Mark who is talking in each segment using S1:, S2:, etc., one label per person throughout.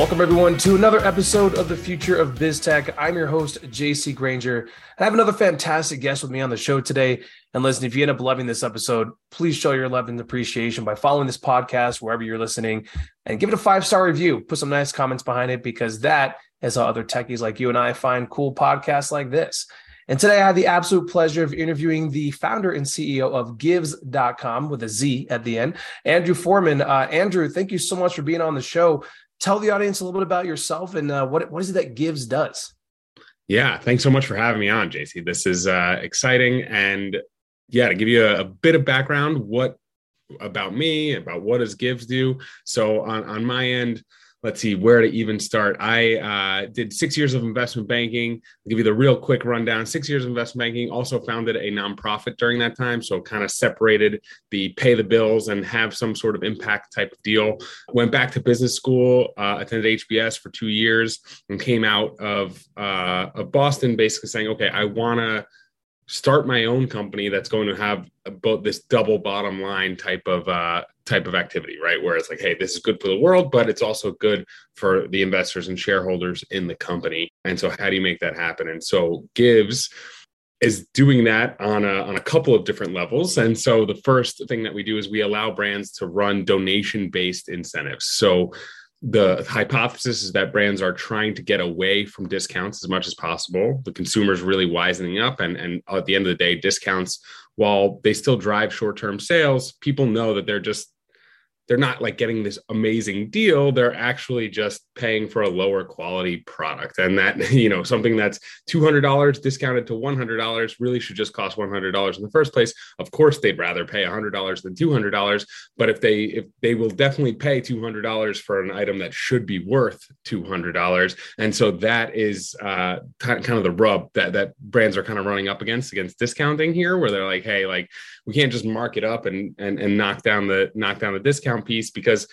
S1: Welcome, everyone, to another episode of the Future of Biz Tech. I'm your host, JC Granger. I have another fantastic guest with me on the show today. And listen, if you end up loving this episode, please show your love and appreciation by following this podcast wherever you're listening and give it a five star review. Put some nice comments behind it because that is how other techies like you and I find cool podcasts like this. And today I have the absolute pleasure of interviewing the founder and CEO of Givz.com with a Z at the end, Andrew Forman. Uh, Andrew, thank you so much for being on the show tell the audience a little bit about yourself and uh, what what is it that Givz does?
S2: Yeah, thanks so much for having me on, JC. This is uh, exciting, and yeah, to give you a, a bit of background, what about me, about what does Givz do? So on on my end, let's see where to even start. I uh, did six years of investment banking. I'll give you the real quick rundown. Six years of investment banking. Also founded a nonprofit during that time, so kind of separated the pay the bills and have some sort of impact type of deal. Went back to business school, uh, attended HBS for two years, and came out of uh, of Boston, basically saying, okay, I want to start my own company that's going to have both this double bottom line type of uh, type of activity, right? Where it's like, hey, this is good for the world, but it's also good for the investors and shareholders in the company. And so, how do you make that happen? And so, Givz is doing that on a, on a couple of different levels. And so, the first thing that we do is we allow brands to run donation based incentives. So, the hypothesis is that brands are trying to get away from discounts as much as possible. The consumer's really wisening up, and and at the end of the day, discounts, while they still drive short term sales, people know that they're just they're not like getting this amazing deal. They're actually just paying for a lower quality product. And that you know something that's $200 discounted to $100 really should just cost $100 in the first place. Of course they'd rather pay $100 than $200 but if they if they will definitely pay $200 for an item that should be worth $200 and so that is uh, kind of the rub that that brands are kind of running up against against discounting here where they're like hey like we can't just mark it up and and, and knock down the knock down the discount piece because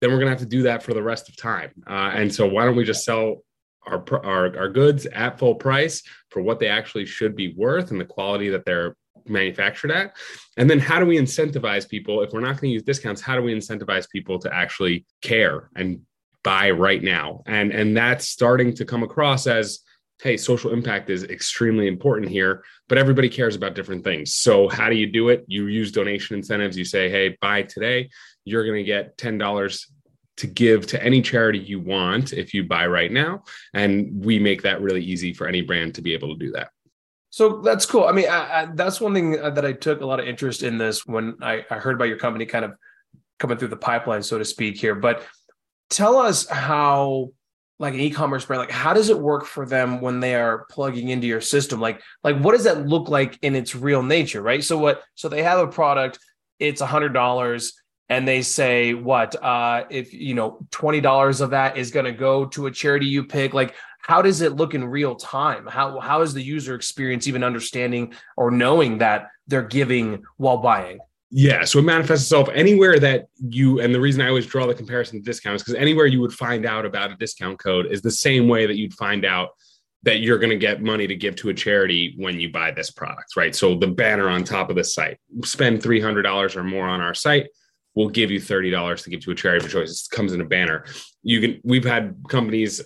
S2: then we're going to have to do that for the rest of time. Uh, and so why don't we just sell our, our our goods at full price for what they actually should be worth and the quality that they're manufactured at? And then how do we incentivize people? If we're not going to use discounts how do we incentivize people to actually care and buy right now? And and that's starting to come across as hey, social impact is extremely important here, but everybody cares about different things. So, how do you do it? You use donation incentives. You say, hey, buy today, you're going to get $10 to give to any charity you want if you buy right now. And we make that really easy for any brand to be able to do that.
S1: So that's cool. I mean, I, I, that's one thing that I took a lot of interest in this when I, I heard about your company kind of coming through the pipeline, so to speak, here. But tell us how like an e-commerce brand like how does it work for them when they are plugging into your system? Like like what does that look like in its real nature right? So what so they have a product it's a hundred dollars and they say what uh if you know twenty dollars of that is going to go to a charity you pick? Like how does it look in real time? How how is the user experience even understanding or knowing that they're giving while buying
S2: yeah, so it manifests itself anywhere that you, and the reason I always draw the comparison to discounts is because anywhere you would find out about a discount code is the same way that you'd find out that you're going to get money to give to a charity when you buy this product, right? So the banner on top of the site, spend $300 or more on our site, we'll give you $30 to give to a charity of choice. It comes in a banner. You can, we've had companies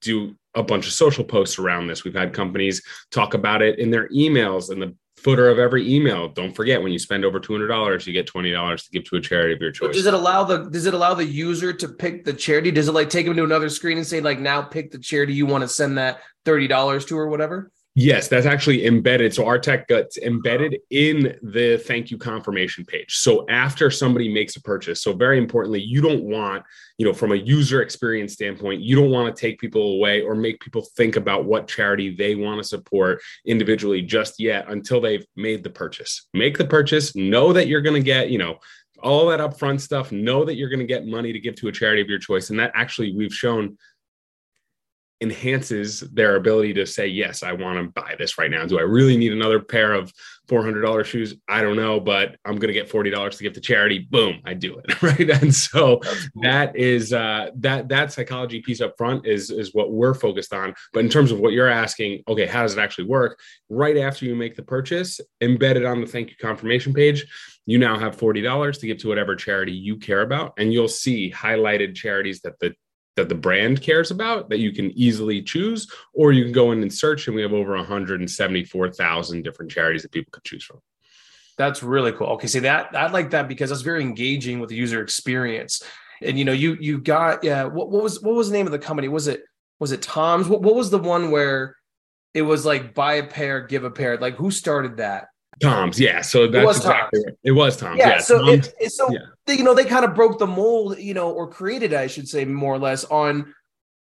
S2: do a bunch of social posts around this. We've had companies talk about it in their emails and the footer of every email. Don't forget when you spend over two hundred dollars, you get twenty dollars to give to a charity of your choice.
S1: does it allow the Does it allow the user to pick the charity? Does it like take them to another screen and say like now pick the charity you want to send that thirty dollars to or whatever?
S2: Yes, that's actually embedded. So our tech gets embedded in the thank you confirmation page. So after somebody makes a purchase, so very importantly, you don't want, you know, from a user experience standpoint, you don't want to take people away or make people think about what charity they want to support individually just yet until they've made the purchase. Make the purchase, know that you're going to get, you know, all that upfront stuff, know that you're going to get money to give to a charity of your choice. And that actually we've shown enhances their ability to say yes i want to buy this right now. Do i really need another pair of $400 shoes? I don't know but i'm going to get $40 to give to charity. Boom i do it right? And so cool. that is uh, that that psychology piece up front is is what we're focused on. But in terms of what you're asking okay how does it actually work? Right after you make the purchase embedded on the thank you confirmation page you now have $40 to give to whatever charity you care about and you'll see highlighted charities that the that the brand cares about that you can easily choose, or you can go in and search, and we have over 174,000 different charities that people could choose from.
S1: That's really cool. Okay, see that I like that because that's very engaging with the user experience. And you know, you you got yeah. What, what was what was the name of the company? Was it was it Tom's? What, what was the one where it was like buy a pair, give a pair? Like who started that?
S2: Tom's, yeah. So that's
S1: it was
S2: exactly
S1: Tom's.
S2: right. It was Tom's.
S1: Yeah.
S2: Yeah.
S1: so
S2: Tom's-
S1: it, so
S2: yeah.
S1: they, you know they kind of broke the mold, you know, or created, I should say, more or less on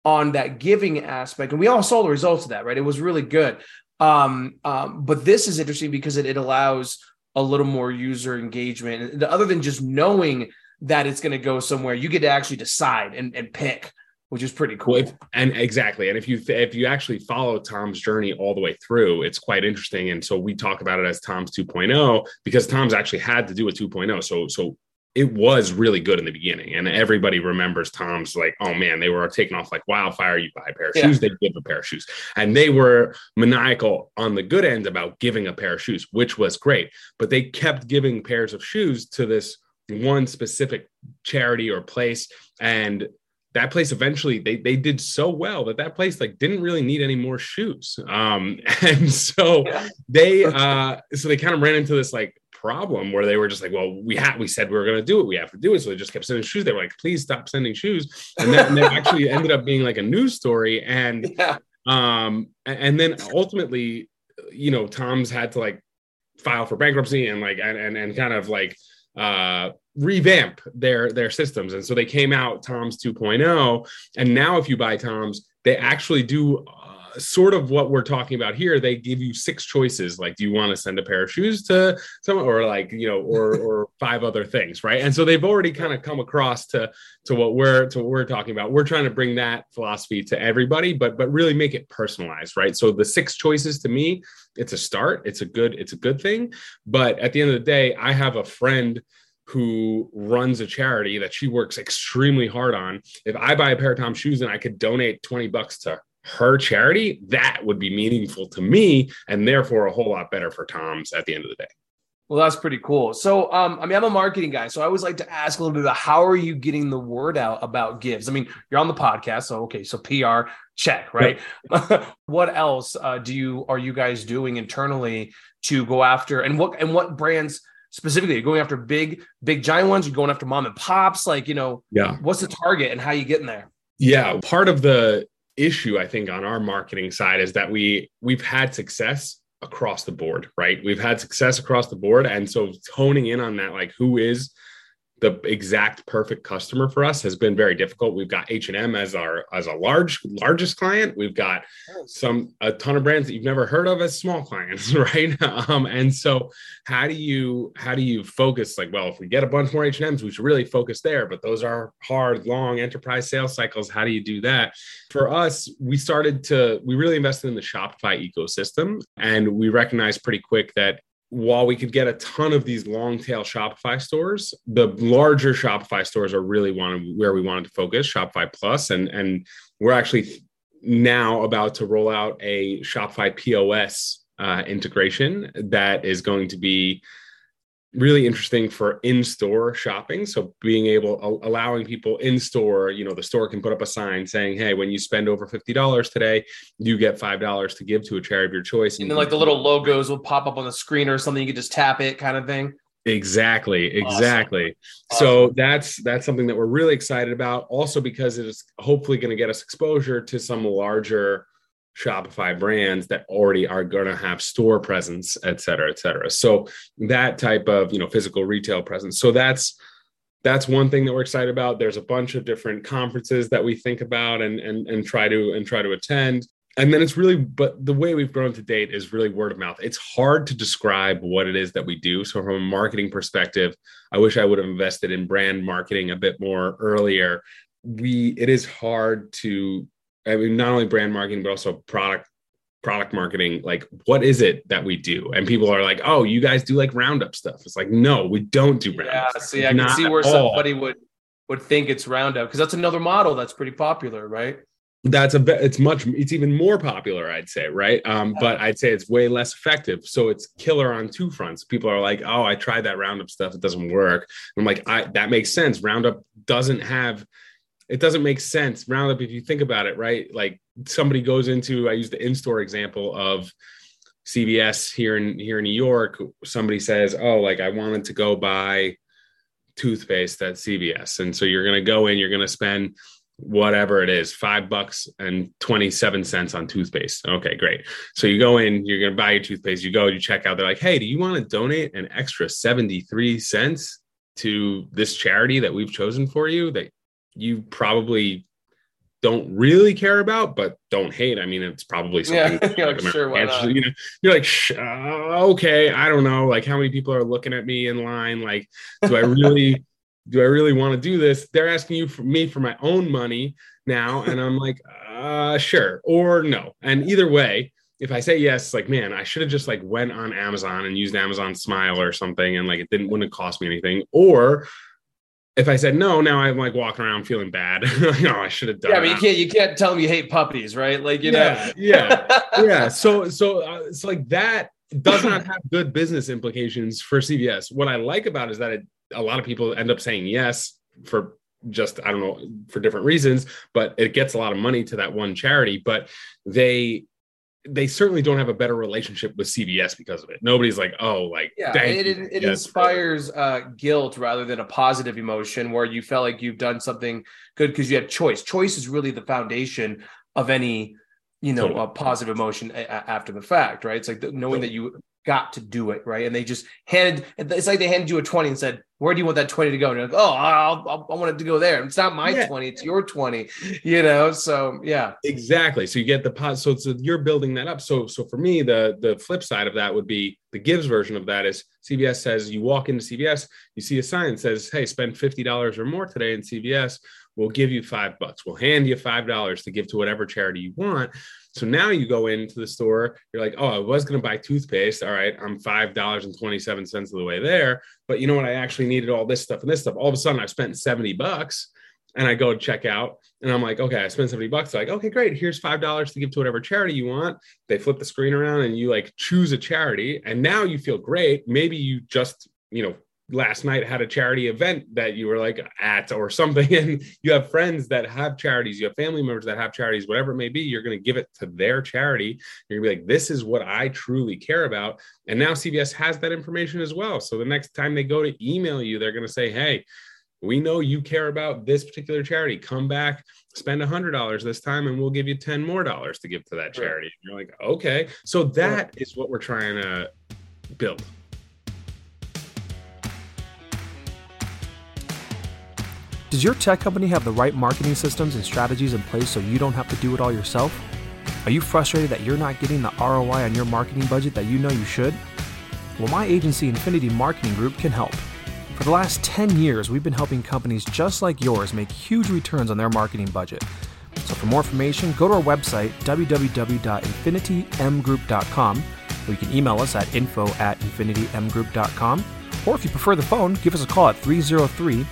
S1: on that giving aspect, and we all saw the results of that, right? It was really good. Um, um, but this is interesting because it, it allows a little more user engagement, and other than just knowing that it's going to go somewhere, you get to actually decide and, and pick, which is pretty cool.
S2: If, and exactly, and if you if you actually follow Tom's journey all the way through, it's quite interesting. And so we talk about it as Tom's 2.0 because Tom's actually had to do a 2.0. So so it was really good in the beginning, and everybody remembers Tom's like, oh man, they were taking off like wildfire. You buy a pair of
S1: Yeah.
S2: shoes, they give a pair of shoes, and they were maniacal on the good end about giving a pair of shoes, which was great. But they kept giving pairs of shoes to this one specific charity or place, and that place eventually they they did so well that that place like didn't really need any more shoes. Um and so
S1: Yeah.
S2: they uh so they kind of ran into this like problem where they were just like well we had we said we were going to do it we have to do it. So they just kept sending shoes. They were like please stop sending shoes. And then and actually ended up being like a news story. And
S1: yeah,
S2: um and then ultimately you know tom's had to like file for bankruptcy and like and and, and kind of like uh revamp their their systems. And so they came out tom's 2.0 and now if you buy tom's they actually do uh, sort of what we're talking about here. They give you six choices. Like do you want to send a pair of shoes to someone or like you know or or five other things right? And so they've already kind of come across to to what we're to what we're talking about. We're trying to bring that philosophy to everybody but but really make it personalized right? So the six choices to me it's a start. It's a good it's a good thing. But at the end of the day i have a friend who runs a charity that she works extremely hard on if i buy a pair of tom shoes and i could donate 20 bucks to her charity that would be meaningful to me and therefore a whole lot better for tom's at the end of the day
S1: Well, that's pretty cool. So, um, I mean, I'm a marketing guy, so I always like to ask a little bit about how are you getting the word out about Givz? I mean, you're on the podcast, so okay, so PR check, right? what else uh, do you are you guys doing internally to go after and what and what brands specifically? You're going after big, big giant ones? You're going after mom and pops? Like, you know,
S2: yeah
S1: what's the target and how you getting there?
S2: Yeah, part of the issue I think on our marketing side is that we we've had success across the board, right? We've had success across the board and so honing in on that like who is the exact perfect customer for us has been very difficult. We've got H&M as our as a large largest client. We've got some a ton of brands that you've never heard of as small clients, right? Um, and so how do you how do you focus like well if we get a bunch more H&Ms we should really focus there but those are hard long enterprise sales cycles how do you do that for us we started to we really invested in the Shopify ecosystem and we recognized pretty quick that while we could get a ton of these long tail Shopify stores, the larger Shopify stores are really wanted where we wanted to focus, Shopify Plus, and and we're actually now about to roll out a Shopify POS uh, integration that is going to be really interesting for in-store shopping so being able allowing people in store you know the store can put up a sign saying hey when you spend over $50 today you get $5 to give to a charity of your choice
S1: And then like the little logos will pop up on the screen or something. You can just tap it, kind of thing.
S2: Exactly,
S1: Awesome.
S2: exactly. So that's that's something that we're really excited about. Also because it is hopefully going to get us exposure to some larger Shopify brands that already are going to have store presence, et cetera, et cetera. So that type of you know physical retail presence. So that's that's one thing that we're excited about. There's a bunch of different conferences that we think about and and and try to and try to attend and then it's really but the way we've grown to date is really word of mouth it's hard to describe what it is that we do so from a marketing perspective i wish i would have invested in brand marketing a bit more earlier we it is hard to i mean not only brand marketing but also product product marketing. Like what is it that we do? And people are like oh you guys do like roundup stuff. It's like no we don't do roundup
S1: Yeah,
S2: stuff.
S1: see, I can see where somebody would would think it's Roundup because that's another model that's pretty popular, right?
S2: that's a bit it's much it's even more popular i'd say right? Um but i'd say it's way less effective. So it's killer on two fronts. People are like oh i tried that roundup stuff. It doesn't work. I'm like i that makes sense. Roundup doesn't have it doesn't make sense. Roundup, if you think about it, right? Like somebody goes into, I use the in-store example of CVS here in here in New York. Somebody says, "Oh, like I wanted to go buy toothpaste at CVS," and so you're going to go in, you're going to spend whatever it is, five bucks and 27 cents on toothpaste. Okay, great. So you go in, you're going to buy your toothpaste, you go, you check out. They're like, hey, do you want to donate an extra 73 cents to this charity that we've chosen for you that you probably don't really care about, but don't hate. I mean, it's probably something. Yeah,
S1: you're like, sure, why not?
S2: You know, you're like, uh, okay, I don't know. Like, how many people are looking at me in line? Like, do I really, do I really want to do this? They're asking you for me for my own money now, and I'm like, uh, sure, or no. And either way, if I say yes, like, man, I should have just like went on Amazon and used Amazon Smile or something, and like it didn't wouldn't cost me anything, or if I said no, now I'm like walking around feeling bad. no, I should have done.
S1: Yeah, but you can't you can't tell them you hate puppies, right? Like you
S2: yeah,
S1: know.
S2: yeah, yeah. So so uh, it's like that does not have good business implications for CVS. What I like about is that it, a lot of people end up saying yes for just I don't know for different reasons, but it gets a lot of money to that one charity. But they they certainly don't have a better relationship with CVS because of it. Nobody's like, oh, like,
S1: yeah, it, it, it inspires uh, guilt rather than a positive emotion where you felt like you've done something good because you had choice. Choice is really the foundation of any, you know, totally. positive emotion a- after the fact, right? It's like the, knowing totally. that you got to do it, right? And they just handed, it's like they handed you a 20 and said, where do you want that 20 to go? And you're like, oh, I'll, I'll, i want it to go there. It's not my yeah. 20, it's your 20, you know? So yeah.
S2: Exactly. So you get the pot. So, so you're building that up. So, so for me, the, the flip side of that would be the Givz version of that is CVS says you walk into CVS, you see a sign that says, Hey, spend $50 or more today in CVS. We'll give you five bucks. We'll hand you $5 to give to whatever charity you want. So now you go into the store, you're like, oh, I was going to buy toothpaste. All right, I'm $5.27 of the way there. But you know what? I actually needed all this stuff and this stuff. All of a sudden, I've spent 70 bucks and I go to check out and I'm like, okay, I spent 70 bucks. Like, okay, great. Here's $5 to give to whatever charity you want. They flip the screen around and you like choose a charity. And now you feel great. Maybe you just, you know, last night had a charity event that you were like at or something and you have friends that have charities you have family members that have charities whatever it may be you're going to give it to their charity. You're going to be like this is what i truly care about. And now cvs has that information as well. So the next time they go to email you they're going to say hey we know you care about this particular charity. Come back spend a hundred dollars this time and we'll give you 10 more dollars to give to that charity. Right. you're like okay. So that is what we're trying to build
S3: Does your tech company have the right marketing systems and strategies in place so you don't have to do it all yourself? Are you frustrated that you're not getting the ROI on your marketing budget that you know you should? Well, my agency, Infinity Marketing Group, can help. For the last 10 years, we've been helping companies just like yours make huge returns on their marketing budget. So for more information, go to our website, www.infinitymgroup.com, or you can email us at info at infinitymgroup.com. Or if you prefer the phone, give us a call at 303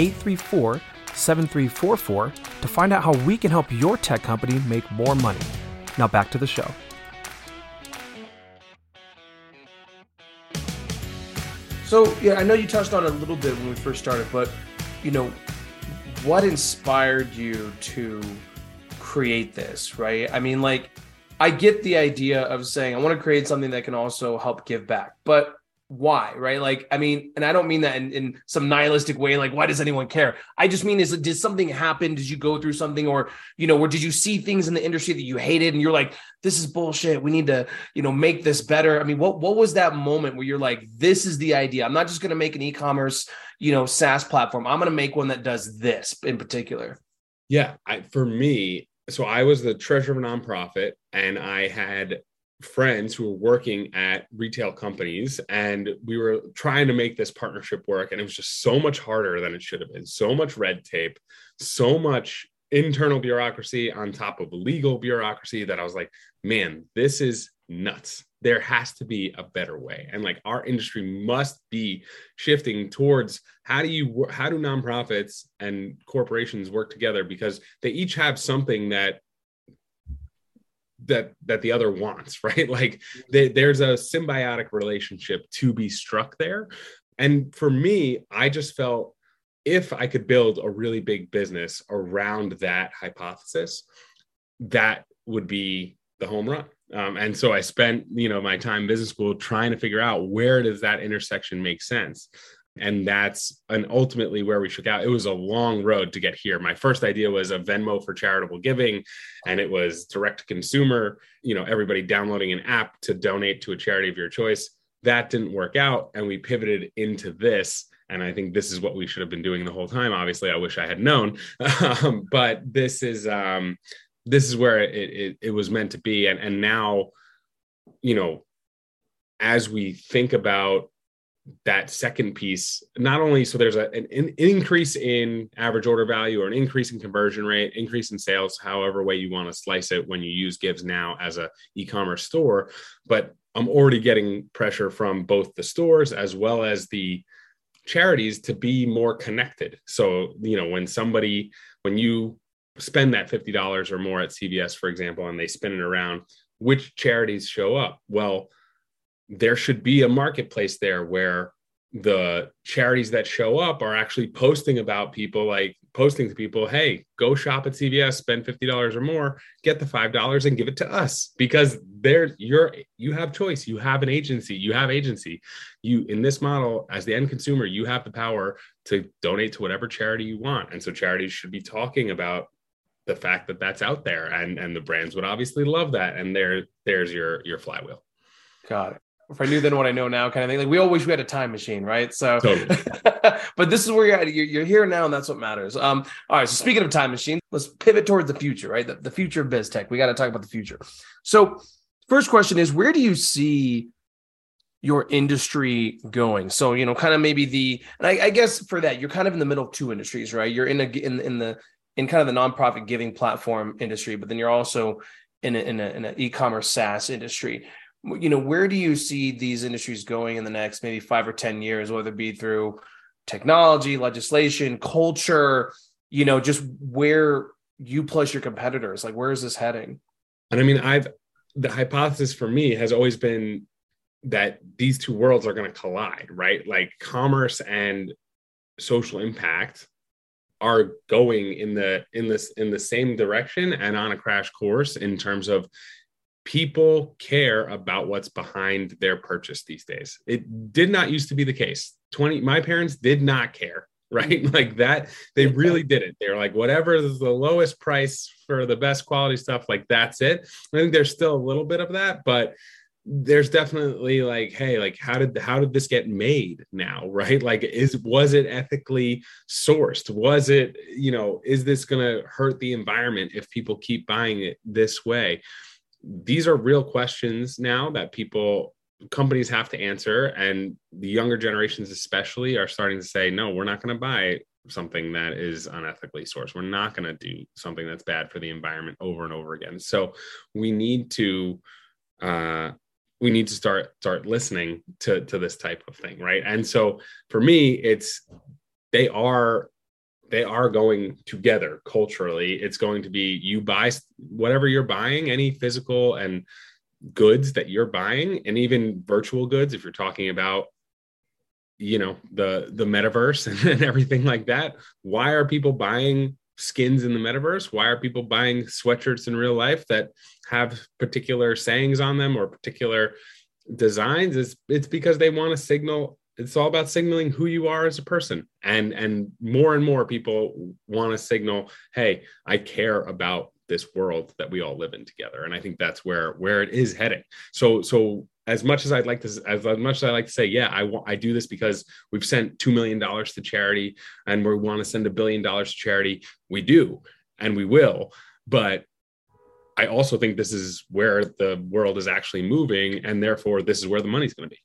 S3: 834 7344 to find out how we can help your tech company make more money. Now back to the show.
S1: So, yeah, I know you touched on it a little bit when we first started, but you know, what inspired you to create this, right? I mean, like, I get the idea of saying I want to create something that can also help give back, but why right? Like i mean and i don't mean that in, in some nihilistic way like why does anyone care? I just mean is did something happen? Did you go through something or you know or did you see things in the industry that you hated and you're like this is bullshit. We need to you know make this better. I mean what what was that moment where you're like this is the idea? I'm not just going to make an e-commerce you know saas platform. I'm going to make one that does this in particular.
S2: Yeah I, for me so i was the treasurer of a nonprofit and i had friends who were working at retail companies and we were trying to make this partnership work and it was just so much harder than it should have been. So much red tape so much internal bureaucracy on top of legal bureaucracy that i was like man this is nuts. There has to be a better way. And like our industry must be shifting towards how do you how do nonprofits and corporations work together because they each have something that that that the other wants right like they, there's a symbiotic relationship to be struck there and for me i just felt if I could build a really big business around that hypothesis, that would be the home run. Um, and so I spent, you know, my time business school trying to figure out where does that intersection make sense. And that's and ultimately where we shook out. It was a long road to get here. My first idea was a Venmo for charitable giving, and it was direct to consumer, you know, everybody downloading an app to donate to a charity of your choice. That didn't work out. And we pivoted into this. And I think this is what we should have been doing the whole time. Obviously, I wish I had known. Um, but this is um, this is where it, it, it was meant to be. And, and now, you know, as we think about that second piece, not only so there's a, an, an, increase in average order value or an increase in conversion rate, increase in sales, however way you want to slice it when you use Givz now as a e-commerce store, but I'm already getting pressure from both the stores as well as the charities to be more connected. So, you know, when somebody, when you spend that $50 or more at CVS, for example, and they spin it around, which charities show up? Well, there should be a marketplace there where the charities that show up are actually posting about people like posting to people hey go shop at cvs spend $50 or more get the $5 and give it to us. Because there you're you have choice. You have an agency. You have agency. You in this model as the end consumer you have the power to donate to whatever charity you want. And so charities should be talking about the fact that that's out there and and the brands would obviously love that and there there's your your flywheel.
S1: Got it if I knew then what I know now, kind of thing. Like we all wish we had a time machine, right? So, totally. but this is where you're at. You're, you're, here now, and that's what matters. Um, all right. So speaking of time machine, let's pivot towards the future, right? The, the future of biz tech. We got to talk about the future. So, first question is, where do you see your industry going? So, you know, kind of maybe the, and I, I guess for that, you're kind of in the middle of two industries, right? You're in a in in the in kind of the nonprofit giving platform industry, but then you're also in a, in, a, in an e-commerce SaaS industry. You know, where do you see these industries going in the next maybe five or ten years, whether it be through technology, legislation, culture? You know, just where you plus your competitors, like where is this heading?
S2: And I mean, I've the hypothesis for me has always been that these two worlds are going to collide, right? Like commerce and social impact are going in the in this in the same direction and on a crash course in terms of people care about what's behind their purchase these days. It did not used to be the case. 20 my parents did not care right? Mm-hmm. Like that they really didn't. They're like whatever is the lowest price for the best quality stuff like that's it. I think there's still a little bit of that but there's definitely like hey like how did how did this get made now? Right? Like is was it ethically sourced? Was it you know is this going to hurt the environment if people keep buying it this way these are real questions now that people companies have to answer. And the younger generations especially are starting to say no we're not going to buy something that is unethically sourced. We're not going to do something that's bad for the environment over and over again. So we need to uh, we need to start start listening to to this type of thing right? And so for me it's they are they are going together culturally it's going to be you buy whatever you're buying any physical and goods that you're buying and even virtual goods if you're talking about you know the the metaverse and everything like that why are people buying skins in the metaverse? Why are people buying sweatshirts in real life that have particular sayings on them or particular designs? It's, it's because they want to signal. It's all about signaling who you are as a person. And, and more and more people want to signal, hey, I care about this world that we all live in together. And I think that's where where it is heading. So so as much as I'd like to, as much as I like to say, yeah, I want, I do this because we've sent two million dollars to charity, and we want to send a billion dollars to charity. We do, and we will. But I also think this is where the world is actually moving, and therefore, this is where the money's going to be.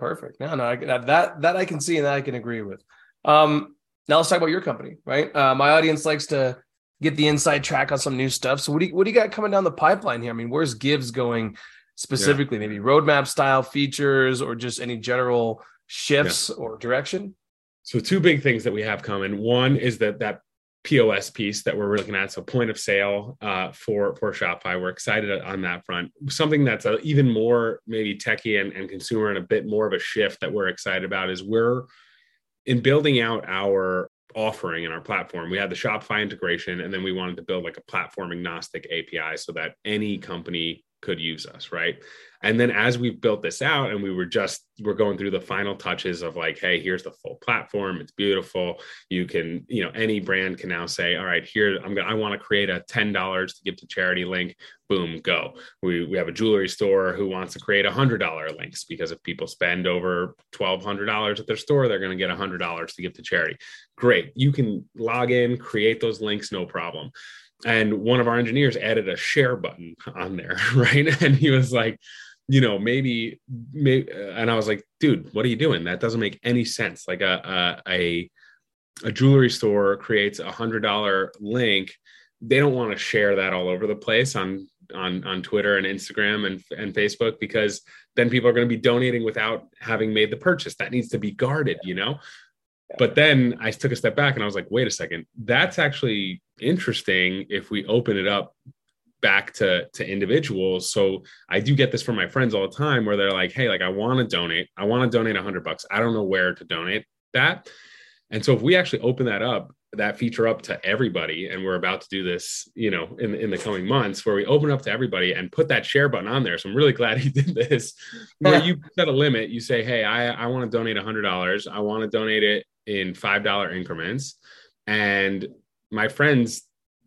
S1: Perfect. No, no, I, that that I can see and that I can agree with. Um, now let's talk about your company, right? Uh, my audience likes to get the inside track on some new stuff. So what do you, what do you got coming down the pipeline here? I mean, where's Givz going? specifically, yeah. maybe roadmap style features or just any general shifts yeah. or direction?
S2: So two big things that we have coming. One is that that POS piece that we're looking at, so point of sale uh, for for Shopify. We're excited on that front. Something that's a, even more maybe techie and, and consumer and a bit more of a shift that we're excited about is we're in building out our offering in our platform, we had the Shopify integration, and then we wanted to build like a platform agnostic API so that any company could use us, right? And then as we've built this out and we were just we're going through the final touches of like, hey, here's the full platform. It's beautiful. You can, you know, any brand can now say, all right, here I'm gonna I want to create a $10 to give to charity link. Boom, go. We we have a jewelry store who wants to create a hundred dollar links because if people spend over twelve hundred dollars at their store, they're gonna get a hundred dollars to give to charity. Great. You can log in, create those links, no problem and one of our engineers added a share button on there right and he was like you know maybe, maybe and i was like dude what are you doing? That doesn't make any sense. Like a a, a jewelry store creates a hundred dollar link. They don't want to share that all over the place on on on twitter and instagram and, and facebook because then people are going to be donating without having made the purchase. That needs to be guarded you know? But then I took a step back and I was like, wait a second, that's actually interesting if we open it up back to to individuals. So i do get this from my friends all the time where they're like hey like i want to donate. I want to donate 100 bucks. I don't know where to donate that. And so if we actually open that up that feature up to everybody and we're about to do this you know in, in the coming months where we open up to everybody and put that share button on there. So i'm really glad he did this. Where you set a limit. You say hey i, I want to donate $100 i want to donate it in $5 increments. And my friends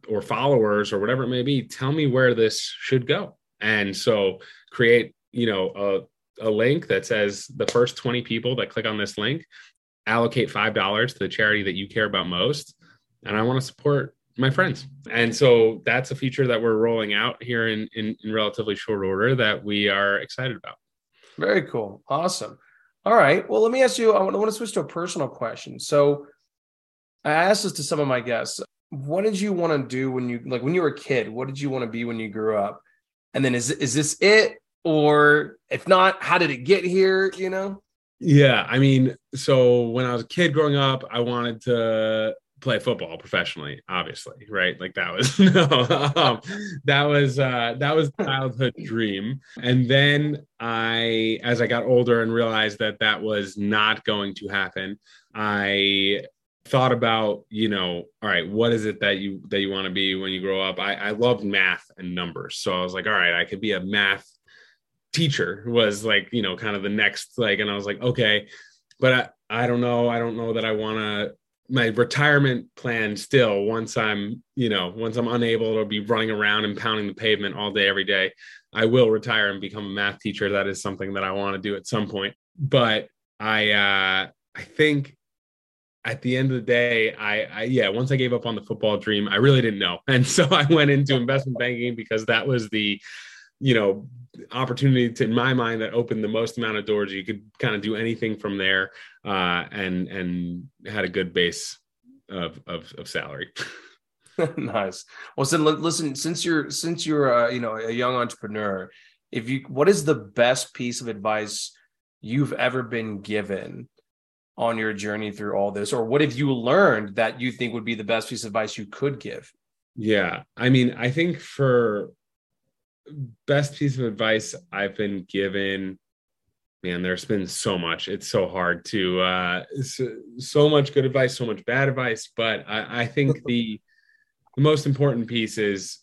S2: or followers or whatever it may be tell me where this should go. And so create you know a, a link that says the first 20 people that click on this link allocate five dollars to the charity that you care about most and i want to support my friends. And so that's a feature that we're rolling out here in, in, in relatively short order that we are excited about.
S1: Very cool. Awesome. All right. Well let me ask you i want, I want to switch to a personal question. So i asked this to some of my guests what did you want to do when you like when you were a kid? What did you want to be when you grew up? And then is is this it? Or if not, how did it get here? You know?
S2: Yeah, I mean, so when I was a kid growing up, I wanted to play football professionally, obviously, right? Like that was no, um, that was uh, that was childhood dream. And then I, as I got older and realized that that was not going to happen, I thought about you know all right what is it that you that you want to be when you grow up? I i loved math and numbers. So i was like all right i could be a math teacher was like you know kind of the next like and i was like okay. But i, I don't know i don't know that i want to my retirement plan still once i'm you know once i'm unable to be running around and pounding the pavement all day every day i will retire and become a math teacher. That is something that i want to do at some point. But i uh i think at the end of the day, I, I, yeah, once I gave up on the football dream, I really didn't know, and so I went into investment banking because that was the, you know, opportunity to, in my mind, that opened the most amount of doors. You could kind of do anything from there, uh, and and had a good base of of, of salary.
S1: nice. Well, so listen, since you're since you're uh, you know a young entrepreneur, if you what is the best piece of advice you've ever been given on your journey through all this? Or what have you learned that you think would be the best piece of advice you could give?
S2: Yeah. I mean i think for best piece of advice i've been given man there's been so much. It's so hard to uh so, so much good advice so much bad advice but i, I think the the most important piece is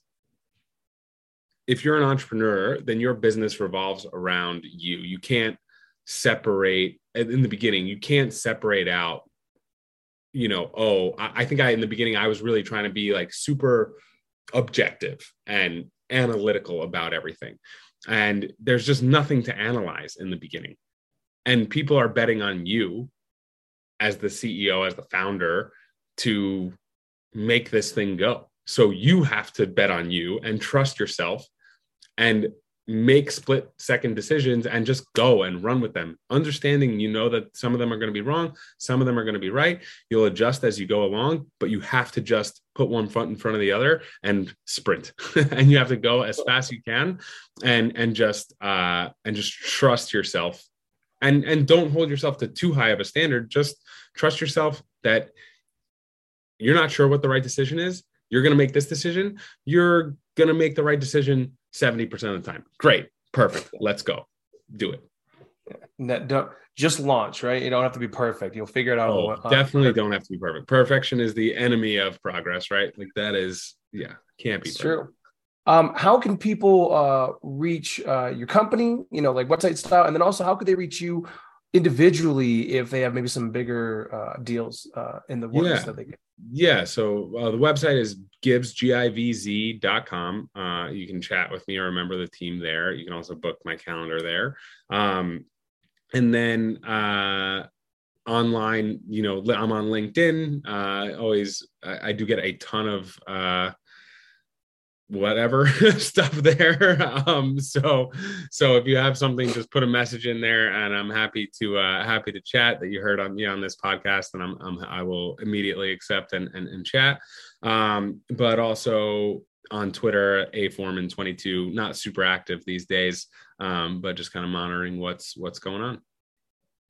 S2: if you're an entrepreneur then your business revolves around you. You can't separate in the beginning you can't separate out you know oh I, I, think i in the beginning i was really trying to be like super objective and analytical about everything. And there's just nothing to analyze in the beginning. And people are betting on you as the ceo as the founder to make this thing go. So you have to bet on you and trust yourself. And make split second decisions and just go and run with them understanding you know that some of them are going to be wrong some of them are going to be right. You'll adjust as you go along but you have to just put one foot in front of the other and sprint. And you have to go as fast as you can and and just uh and just trust yourself. And and don't hold yourself to too high of a standard. Just trust yourself that you're not sure what the right decision is. You're going to make this decision. You're going to make the right decision 70% of the time. Great. Perfect. Let's go. Do it.
S1: don't just launch, right? You don't have to be perfect. You'll figure it out.
S2: Oh, definitely don't have to be perfect. Perfection is the enemy of progress, right? Like that is, yeah, can't be
S1: true. Um, how can people uh, reach uh, your company? You know, like website style, and then also how could they reach you individually if they have maybe some bigger uh, deals uh, in the works yeah. that they get?
S2: Yeah. So uh, the website is givsgivz.com. Uh, you can chat with me or remember the team there. You can also book my calendar there. Um, and then uh, online, you know, I'm on LinkedIn. Uh, always, I, I do get a ton of uh, whatever stuff there. Um so so if you have something just put a message in there and i'm happy to uh happy to chat that you heard on me on this podcast and i'm, I'm i will immediately accept and, and and chat. Um but also on twitter a foreman 22 not super active these days um but just kind of monitoring what's what's going on.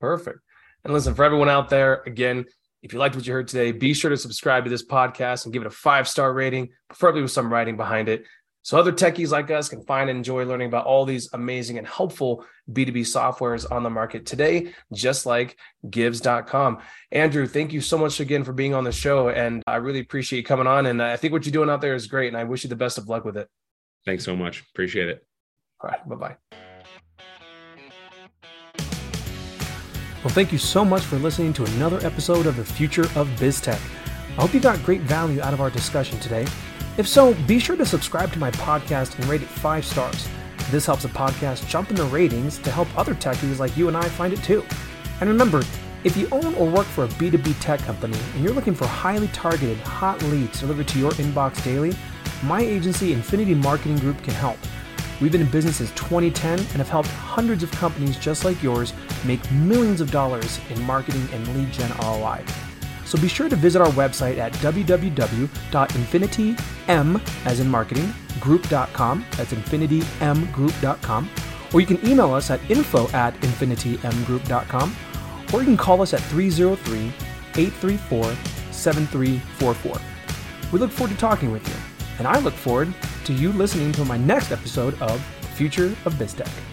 S1: Perfect. And listen for everyone out there again if you liked what you heard today, be sure to subscribe to this podcast and give it a five star rating, preferably with some writing behind it. So other techies like us can find and enjoy learning about all these amazing and helpful B2B softwares on the market today, just like Givz.com. Andrew, thank you so much again for being on the show. And I really appreciate you coming on. And I think what you're doing out there is great. And I wish you the best of luck with it.
S2: Thanks so much. Appreciate it.
S1: All right. Bye bye.
S3: Well, thank you so much for listening to another episode of the Future of BizTech. I hope you got great value out of our discussion today. If so, be sure to subscribe to my podcast and rate it five stars. This helps the podcast jump in the ratings to help other techies like you and I find it too. And remember, if you own or work for a B2B tech company and you're looking for highly targeted, hot leads delivered to your inbox daily, my agency, Infinity Marketing Group, can help. We've been in business since 2010 and have helped hundreds of companies just like yours make millions of dollars in marketing and lead gen ROI. So be sure to visit our website at www.infinitym, as in marketing, group.com. That's infinitymgroup.com. Or you can email us at info at infinitymgroup.com. Or you can call us at 303 834 7344. We look forward to talking with you, and I look forward to you listening to my next episode of Future of BizTech.